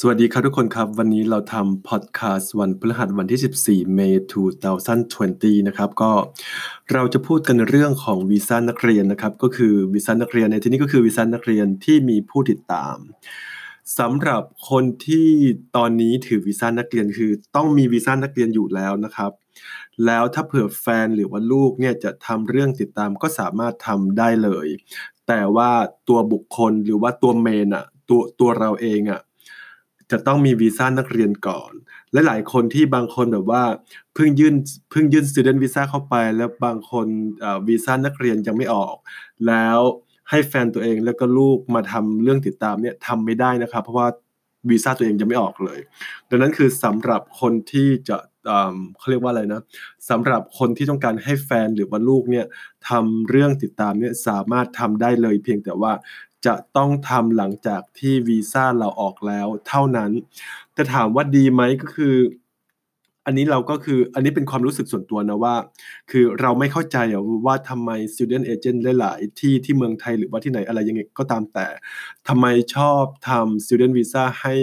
สวัสดีครับทุกคนครับ วันนี้เราทำพอดแคสต์วันพฤหัสวันที่ 14 เมษายน2020 นะครับ ก็เราจะพูดกันเรื่องของวีซ่านักเรียนนะครับ ก็คือวีซ่านักเรียนในที่นี้ก็คือวีซ่านักเรียนที่มีผู้ติดตามสำหรับคนที่ตอนนี้ถือวีซ่านักเรียนคือต้องมีวีซ่านักเรียนอยู่แล้วนะครับ แล้วถ้าเผื่อแฟนหรือว่าลูกเนี่ยจะทำเรื่องติดตามก็สามารถทำได้เลย แต่ว่าตัวบุคคลหรือว่าตัวเมนอะตัวตัวเราเองอะ จะต้องมีวีซ่านักเรียนก่อน และหลายคนที่บางคนแบบว่าเพิ่งยื่นเพิ่งยื่น student visa เข้าไป แล้วบางคนวีซ่านักเรียนยังไม่ออก แล้วให้แฟนตัวเองแล้วก็ลูกมาทำเรื่องติดตามเนี่ยทำไม่ได้นะครับ เพราะว่าวีซ่าตัวเองจะไม่ออกเลย ดังนั้นคือสำหรับคนที่จะเขาเรียกว่าอะไรนะสำหรับคนที่ต้องการให้แฟนหรือว่าลูกเนี่ยทำเรื่องติดตามเนี่ยสามารถทำได้เลยเพียงแต่ว่า จะต้องทำหลังจากที่วีซ่าเราออกแล้วเท่านั้น แต่ถามว่าดีไหมก็คือ อันนี้เราก็คืออันนี้เป็นความรู้สึกส่วนตัวนะว่า คือเราไม่เข้าใจว่าทำไม student agent หลายๆที่ที่เมืองไทยหรือว่าที่ไหนอะไรยังไงก็ตามแต่ทำไมชอบทำ student visa ให้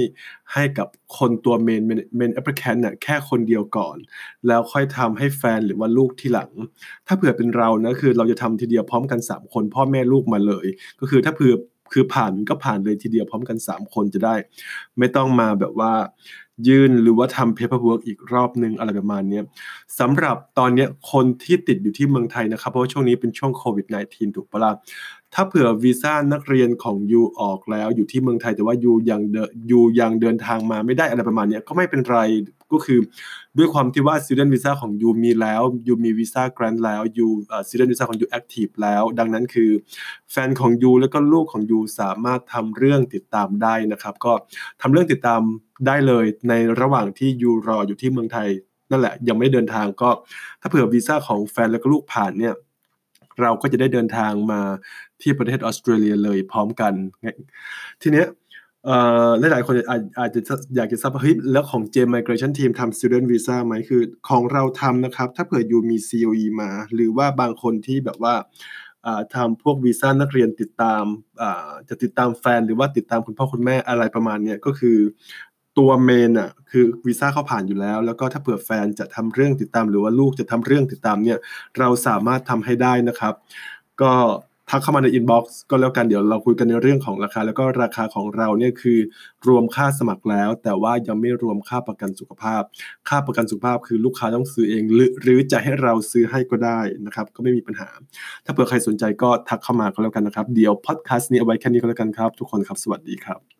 ให้กับคนตัว main main applicant เนี่ยแค่คนเดียวก่อน แล้วค่อยทำให้แฟนหรือว่าลูกที่หลัง ถ้าเผื่อเป็นเรานะคือเราจะทำทีเดียวพร้อมกัน 3 คนพ่อแม่ลูกมาเลย ก็คือถ้าเผื่อ คือผ่านก็ผ่านเลยทีเดียวพร้อมกัน 3 คนจะได้ ไม่ต้องมาแบบว่ายื่นหรือว่าทำ paperwork อีกรอบนึงอะไรประมาณนี้สำหรับตอนนี้คนที่ติดอยู่ที่เมืองไทยนะครับ เพราะว่าช่วงนี้เป็นช่วงโควิด -19 ถูกปะล่ะถ้าเผื่อวีซ่านักเรียนของยูออกแล้วอยู่ที่เมืองไทยแต่ว่ายูยังเดยูยังเดินทางมาไม่ได้อะไรประมาณนี้ก็ไม่เป็นไร ก็คือด้วยความที่ว่า student visa ของยูมีแล้วยูมีวีซ่า grant แล้วยู student visa ของยู active แล้ว ดังนั้นคือ แฟนของยูแล้วก็ลูกของยูสามารถทำเรื่องติดตามได้นะครับ ก็ทำเรื่องติดตามได้เลยในระหว่างที่ยูรออยู่ที่เมืองไทยนั่นแหละยังไม่เดินทางก็ถ้าเผื่อวีซ่าของแฟนแล้วก็ลูกผ่านเนี่ยเราก็จะได้เดินทางมาที่ประเทศออสเตรเลียเลยพร้อมกัน ทีเนี้ย หลายๆคนอาจอาจจะอยากจะทราบเฮ้ยแล้วของ J Migration Team ทำ Student Visa ไหมคือของเราทำนะครับ ถ้าเผื่ออยู่มี COE มา หรือว่าบางคนที่แบบว่าทำพวกวีซ่านักเรียนติดตามจะติดตามแฟนหรือว่าติดตามคุณพ่อคุณแม่อะไรประมาณนี้ก็คือตัวเมนอะคือวีซ่าเขาผ่านอยู่แล้ว แล้วก็ถ้าเผื่อแฟนจะทำเรื่องติดตามหรือว่าลูกจะทำเรื่องติดตามเนี่ยเราสามารถทำให้ได้นะครับ ก็ ทักเข้ามาในอินบ็อกซ์ก็แล้วกันเดี๋ยวเราคุยกันในเรื่องของราคา แล้วก็ราคาของเราเนี่ยคือรวมค่าสมัครแล้ว แต่ว่ายังไม่รวมค่าประกันสุขภาพ ค่าประกันสุขภาพคือลูกค้าต้องซื้อเอง หรือหรือจะให้เราซื้อให้ก็ได้นะครับ ก็ไม่มีปัญหา ถ้าเผื่อใครสนใจก็ทักเข้ามาก็แล้วกันนะครับ เดี๋ยวพอดแคสต์นี้เอาไว้แค่นี้ก็แล้วกันครับ ทุกคนครับสวัสดีครับ